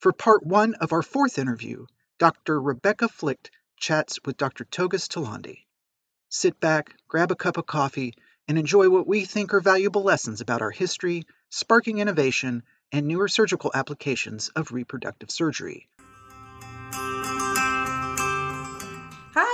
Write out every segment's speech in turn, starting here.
For part one of our fourth interview, Dr. Rebecca Flyckt chats with Dr. Togas Tulandi. Sit back, grab a cup of coffee, and enjoy what we think are valuable lessons about our history, sparking innovation, and newer surgical applications of reproductive surgery.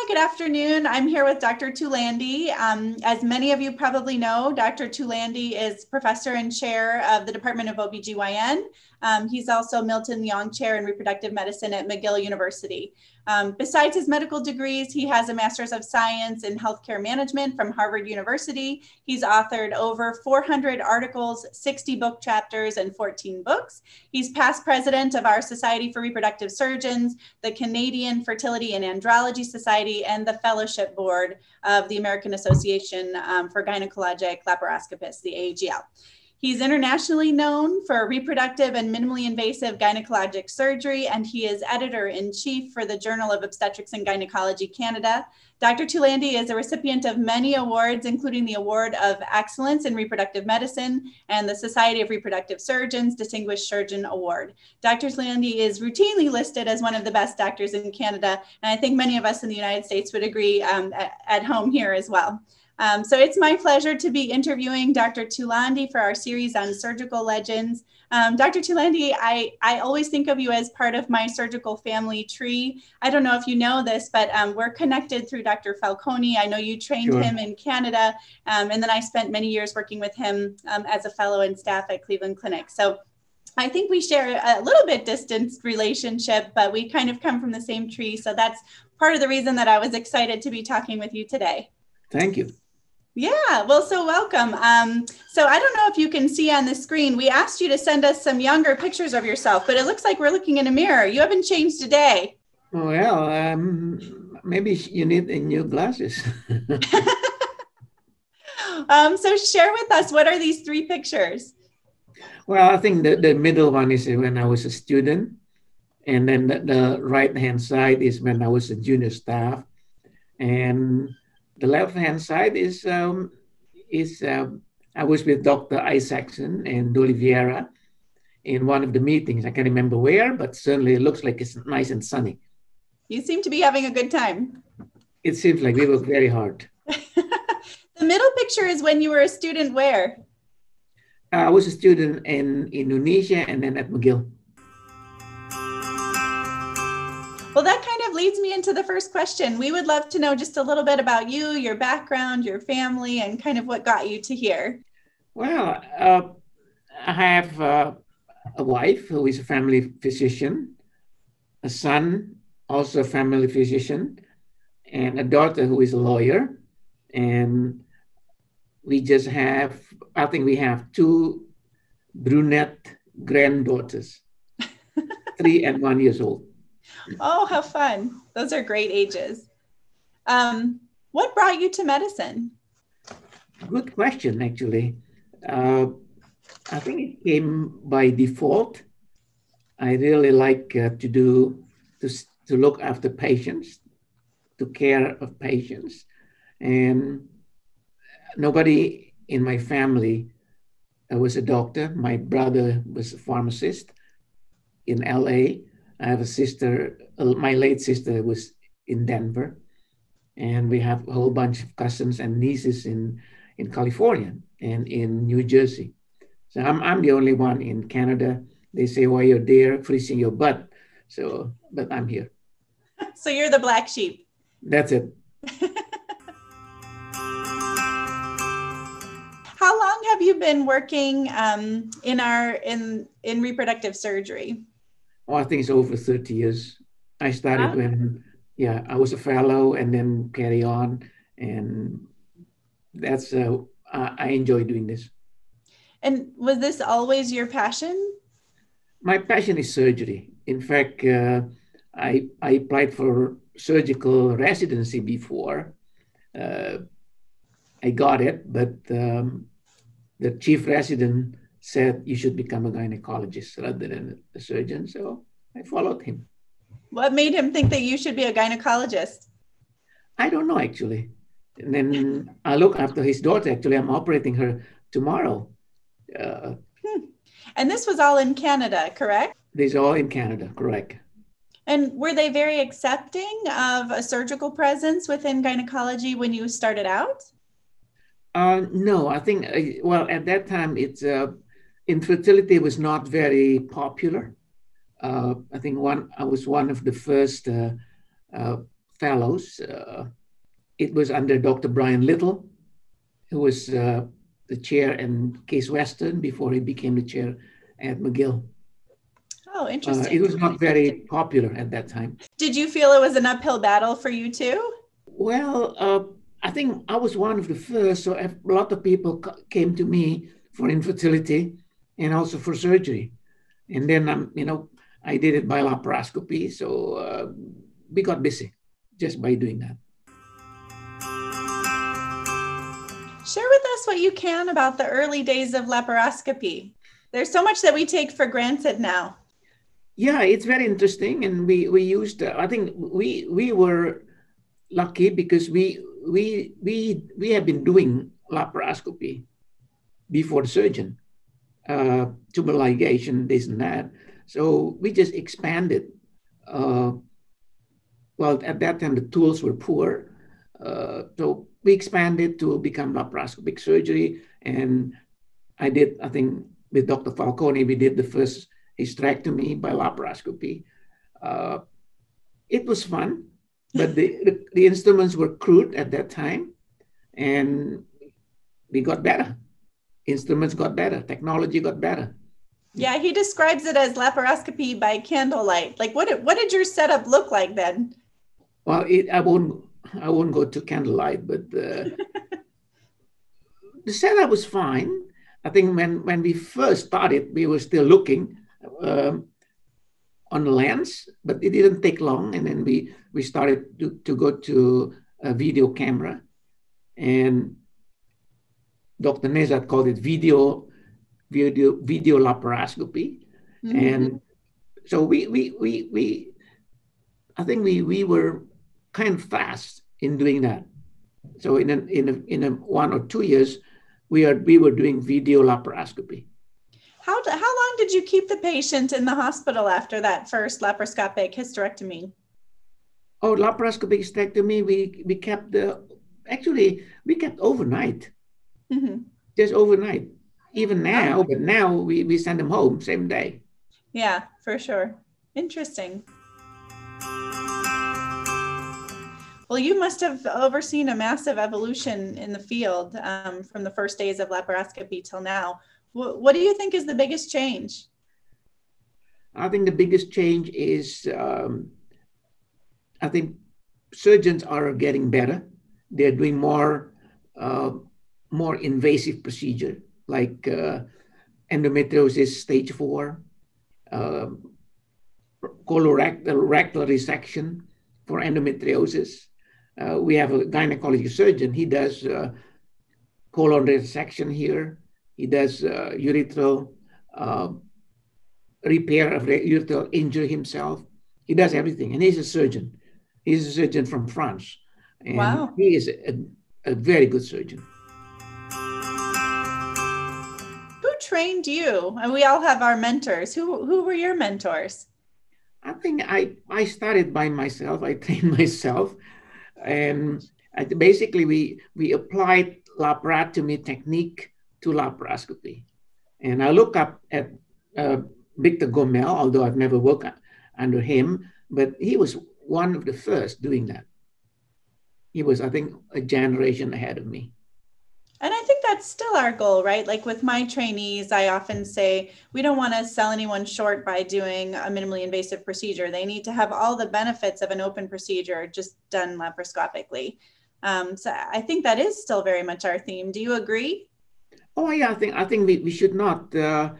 Good afternoon. I'm here with Dr. Tulandi. Um, as many of you probably know, Dr. Tulandi is professor and chair of the Department of OBGYN. Um, he's also Milton Young Chair in Reproductive Medicine at McGill University. Um, besides his medical degrees, he has a Master's of Science in Healthcare Management from Harvard University. He's authored over 400 articles, 60 book chapters, and 14 books. He's past president of our Society for Reproductive Surgeons, the Canadian Fertility and Andrology Society, and the Fellowship Board of the American Association um, for Gynecologic Laparoscopists, the AAGL. He's internationally known for reproductive and minimally invasive gynecologic surgery, and he is editor in chief for the Journal of Obstetrics and Gynecology Canada. Dr. Tulandi is a recipient of many awards, including the Award of Excellence in Reproductive Medicine and the Society of Reproductive Surgeons Distinguished Surgeon Award. Dr. Tulandi is routinely listed as one of the best doctors in Canada, and I think many of us in the United States would agree um, at, at home here as well. Um, so it's my pleasure to be interviewing Dr. Tulandi for our series on surgical legends. Um, Dr. Tulandi, I, I always think of you as part of my surgical family tree. I don't know if you know this, but um, we're connected through Dr. Falcone. I know you trained sure. him in Canada, um, and then I spent many years working with him um, as a fellow and staff at Cleveland Clinic. So I think we share a little bit distanced relationship, but we kind of come from the same tree. So that's part of the reason that I was excited to be talking with you today. Thank you. Yeah, well, so welcome. Um, so I don't know if you can see on the screen, we asked you to send us some younger pictures of yourself, but it looks like we're looking in a mirror. You haven't changed today. Well, um, maybe you need new glasses. um, so share with us, what are these three pictures? Well, I think the, the middle one is when I was a student. And then the, the right hand side is when I was a junior staff. And the left hand side is um, is um, I was with Dr. Isaacson and D'Oliveira in one of the meetings. I can't remember where, but certainly it looks like it's nice and sunny. You seem to be having a good time. It seems like we work very hard. the middle picture is when you were a student where? Uh, I was a student in Indonesia and then at McGill. Well, that kind of leads me into the first question. We would love to know just a little bit about you, your background, your family, and kind of what got you to here. Well, uh, I have uh, a wife who is a family physician, a son, also a family physician, and a daughter who is a lawyer. And we just have, I think we have two brunette granddaughters, three and one years old. Oh, how fun. Those are great ages. Um, what brought you to medicine? Good question, actually. Uh, I think it came by default. I really like uh, to do, to, to look after patients, to care of patients. And nobody in my family uh, was a doctor. My brother was a pharmacist in LA. I have a sister, my late sister was in Denver, and we have a whole bunch of cousins and nieces in, in California and in New Jersey. So I'm, I'm the only one in Canada. They say, why you're there freezing your butt. So, but I'm here. So you're the black sheep. That's it. How long have you been working um, in our in in reproductive surgery? Oh, I think it's over 30 years. I started wow. when, yeah, I was a fellow and then carry on. And that's, uh, I enjoy doing this. And was this always your passion? My passion is surgery. In fact, uh, I, I applied for surgical residency before. Uh, I got it, but um, the chief resident said you should become a gynecologist rather than a surgeon. So I followed him. What made him think that you should be a gynecologist? I don't know actually. And then I look after his daughter. Actually, I'm operating her tomorrow. Uh, hmm. And this was all in Canada, correct? This is all in Canada, correct. And were they very accepting of a surgical presence within gynecology when you started out? Uh, no, I think, uh, well, at that time, it's uh, infertility was not very popular. Uh, I think one, I was one of the first uh, uh, fellows. it was under Dr. Brian Little, who was the chair in Case Western before he became the chair at McGill. Oh, interesting. it was not very popular at that time. Did you feel it was an uphill battle for you too? Well, I think I was one of the first, so a lot of people came to me for infertility and also for surgery. And then, um, you know, I did it by laparoscopy. So uh, we got busy just by doing that. Share with us what you can about the early days of laparoscopy. There's so much that we take for granted now. Yeah, it's very interesting, and we we used. Uh, I think we we were lucky because we we we we have been doing laparoscopy before the surgeon, uh, tubal ligation, this and that. So we just expanded. Uh, well, at that time the tools were poor, uh, so we expanded to become laparoscopic surgery. And I did, I think, with Dr. Falcone, we did the first hysterectomy by laparoscopy. Uh, it was fun but the, the, the instruments were crude at that time and we got better instruments got better. Technology got better. Yeah he describes it as laparoscopy by candlelight. Like what, did, what did your setup look like then? Well it, i won't i won't go to candlelight but uh, the setup was fine. I think when when we first started we were still looking um, on the lens, but it didn't take long. And then we, we started to, to go to a video camera. And Dr. Nezhat called it video, video, video laparoscopy. Mm-hmm. And so we, we, we, we, I think we, we were kind of fast in doing that. So in a, in a, in a one or two years, we are we were doing video laparoscopy. How, how long did you keep the patient in the hospital after that first laparoscopic hysterectomy? Oh, laparoscopic hysterectomy, we, we kept the, actually, we kept overnight. Mm-hmm. Just overnight. Even now, but now we, we send them home same day. Yeah, for sure. Interesting. Well, you must have overseen a massive evolution in the field um, from the first days of laparoscopy till now. What do you think is the biggest change? I think the biggest change is um, I think surgeons are getting better. They're doing more uh, more invasive procedure like uh, endometriosis stage four, uh, colorectal rectal resection for endometriosis. Uh, we have a gynecology surgeon. He does uh, colon resection here. He does uh, urethral uh, repair of urethral injury himself. He does everything, and he's a surgeon. He's a surgeon from France, and wow. he is a, a very good surgeon. Trained you? And we all have our mentors. Who who were your mentors? I think I I started by myself. I trained myself, and basically we we applied laparotomy technique to laparoscopy. And I look up at uh, Victor Gomel, although I've never worked under him, but he was one of the first doing that. He was, I think, a generation ahead of me. That's still our goal, right? Like with my trainees, I often say we don't want to sell anyone short by doing a minimally invasive procedure. They need to have all the benefits of an open procedure just done laparoscopically. Um, so I think that is still very much our theme. Do you agree? Oh yeah, I think I think we, we should not uh,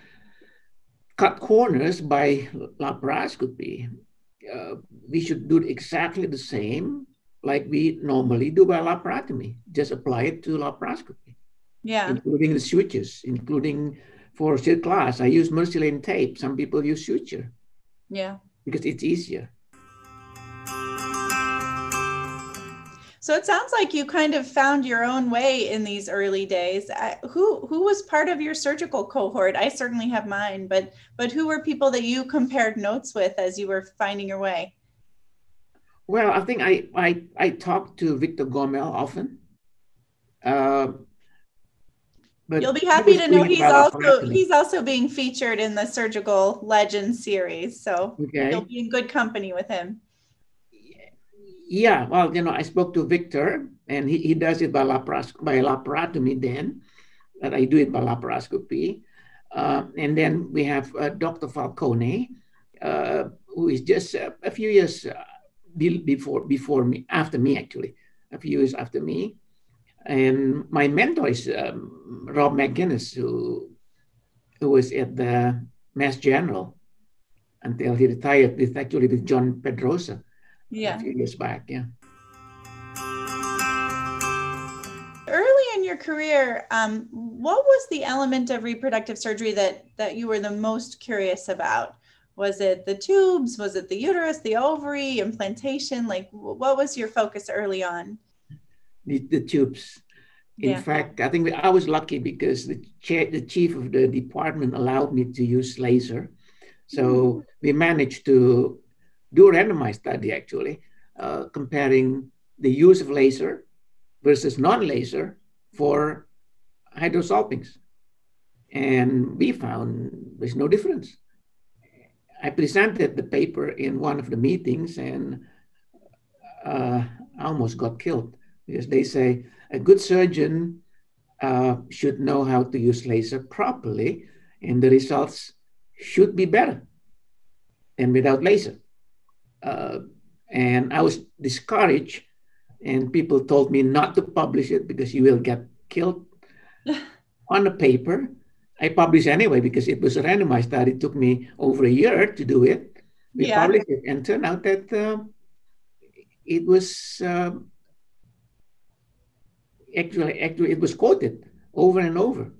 cut corners by laparoscopy. Uh, we should do exactly the same like we normally do by laparotomy. Just apply it to laparoscopy. Yeah. Including the sutures, including for cerclage. I use Mersilene tape. Some people use suture. Yeah. Because it's easier. So it sounds like you kind of found your own way in these early days. I, who who was part of your surgical cohort? I certainly have mine, but but who were people that you compared notes with as you were finding your way? Well, I think I I, I talked to Victor Gomel often. Uh, but You'll be happy to know he's also he's also being featured in the Surgical Legends series, so okay. you'll be in good company with him. Yeah, well, you know, I spoke to Victor, and he, he does it by, lapros- by laparotomy then, but I do it by laparoscopy. Uh, and then we have uh, Dr. Falcone, uh, who is just a few years uh, before before me, after me actually, a few years after me. And my mentor is um, Rob McGinnis, who who was at the Mass General until he retired with actually with John Pedrosa yeah. a few years back. Yeah. Early in your career, um, what was the element of reproductive surgery that that you were the most curious about? Was it the tubes? Was it the uterus, the ovary, implantation? Like, what was your focus early on? The, the tubes. In yeah. fact, I think I was lucky because the, chair, the chief of the department allowed me to use laser. So mm-hmm. we managed to do a randomized study actually, uh, comparing the use of laser versus non-laser for hydrosalpinx. And we found there's no difference. I presented the paper in one of the meetings and uh, I almost got killed because they say a good surgeon uh, should know how to use laser properly and the results should be better than without laser. Uh, and I was discouraged, and people told me not to publish it because you will get killed on the paper. I published anyway because it was a randomized study. It took me over a year to do it. We yeah. published it, and turned out that uh, it was uh, actually actually it was quoted over and over.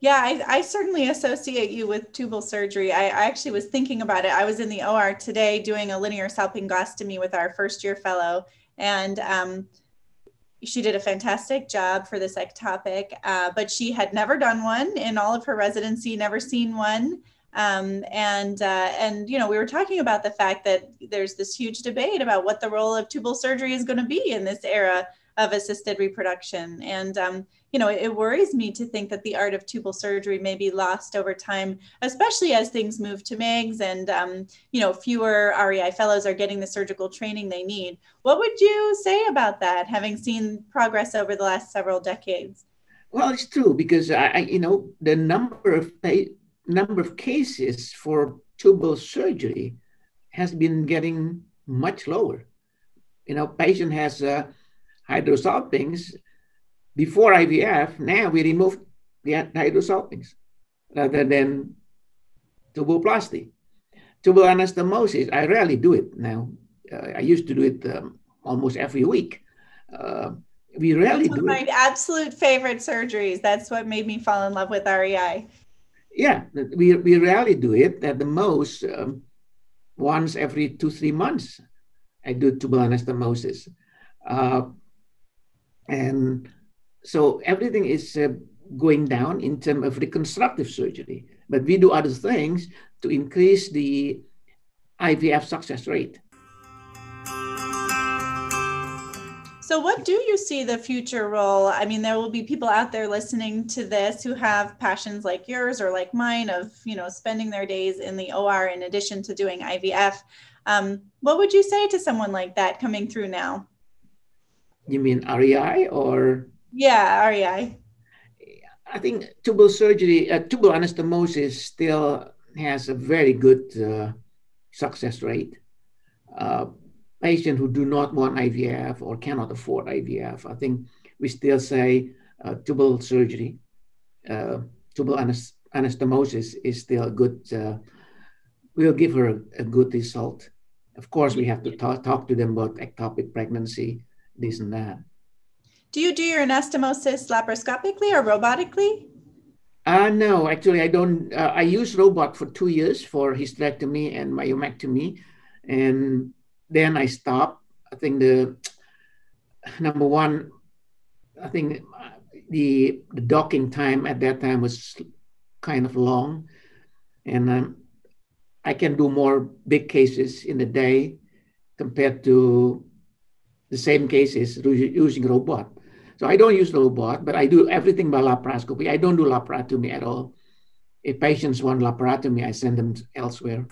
Yeah, I, I, certainly associate you with tubal surgery. I, I, actually was thinking about it. I was in the OR today doing a linear salpingostomy with our first year fellow, and um, she did a fantastic job for this ectopic, uh, but she had never done one in all of her residency, never seen one. Um, and uh, and you know we were talking about the fact that there's this huge debate about what the role of tubal surgery is going to be in this era of assisted reproduction. And, um, you know, it, it, worries me to think that the art of tubal surgery may be lost over time, especially as things move to MIGS and, um, you know, fewer REI fellows are getting the surgical training they need. What would you say about that, having seen progress over the last several decades? Well, it's true because I, you know, the number of pay, number of cases for tubal surgery has been getting much lower. You know, patient has a hydrosalpinx before IVF. Now we remove the hydrosalpinx rather than tuboplasty. Tubal anastomosis, I rarely do it now. Uh, I used to do it um, almost every week. Uh, we rarely do my it. absolute favorite surgeries. That's what made me fall in love with REI. Yeah, we, we rarely do it. At the most, um, once every two, three months, I do tubal anastomosis. Uh, and so everything is uh, going down in terms of reconstructive surgery. But we do other things to increase the IVF success rate. So, what do you see the future role? I mean, there will be people out there listening to this who have passions like yours or like mine of, you know, spending their days in the OR in addition to doing IVF. Um, what would you say to someone like that coming through now? You mean REI or? Yeah, REI. I think tubal surgery, uh, tubal anastomosis still has a very good uh, success rate. Uh, patients who do not want IVF or cannot afford IVF, I think we still say uh, tubal surgery, uh, tubal anastomosis is still a good, uh, will give her a, a, good result. Of course, we have to talk, talk to them about ectopic pregnancy this and that. Do you do your anastomosis laparoscopically or robotically? Uh, no, actually, I don't. Uh, I used robot for two years for hysterectomy and myomectomy, and then I stopped. I think the number one, I think the, the docking time at that time was kind of long, and um, I can do more big cases in a day compared to the same cases using robot. So I don't use robot, but I do everything by laparoscopy. I don't do laparotomy at all. If patients want laparotomy, I send them elsewhere.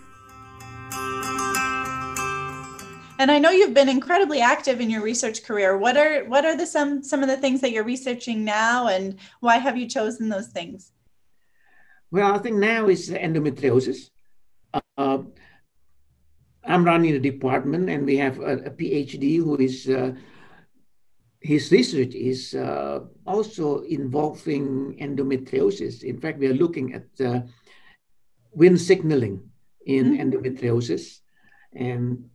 And I know you've been incredibly active in your research career. What are what are the some some of the things that you're researching now, and why have you chosen those things? Well, I think now is endometriosis. Uh, I'm running a department, and we have a, a PhD who is uh, his research is uh, also involving endometriosis. In fact, we are looking at uh, Wnt signaling in mm-hmm. endometriosis, and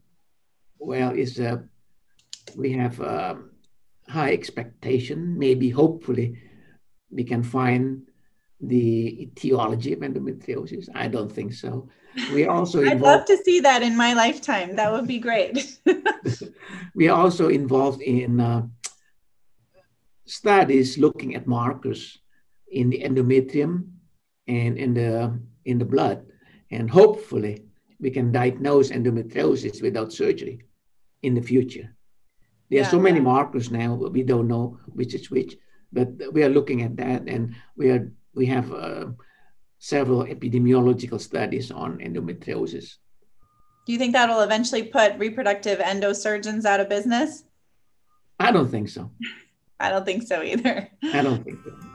well, is uh, we have uh, high expectation. Maybe, hopefully, we can find the etiology of endometriosis. I don't think so. We also I'd love to see that in my lifetime. That would be great. we are also involved in uh, studies looking at markers in the endometrium and in the in the blood, and hopefully we can diagnose endometriosis without surgery in the future. There are so many yeah. markers now, we don't know which is which, but we are looking at that, and we are we have uh, several epidemiological studies on endometriosis. Do you think that'll eventually put reproductive endosurgeons out of business? I don't think so. I don't think so either. I don't think so.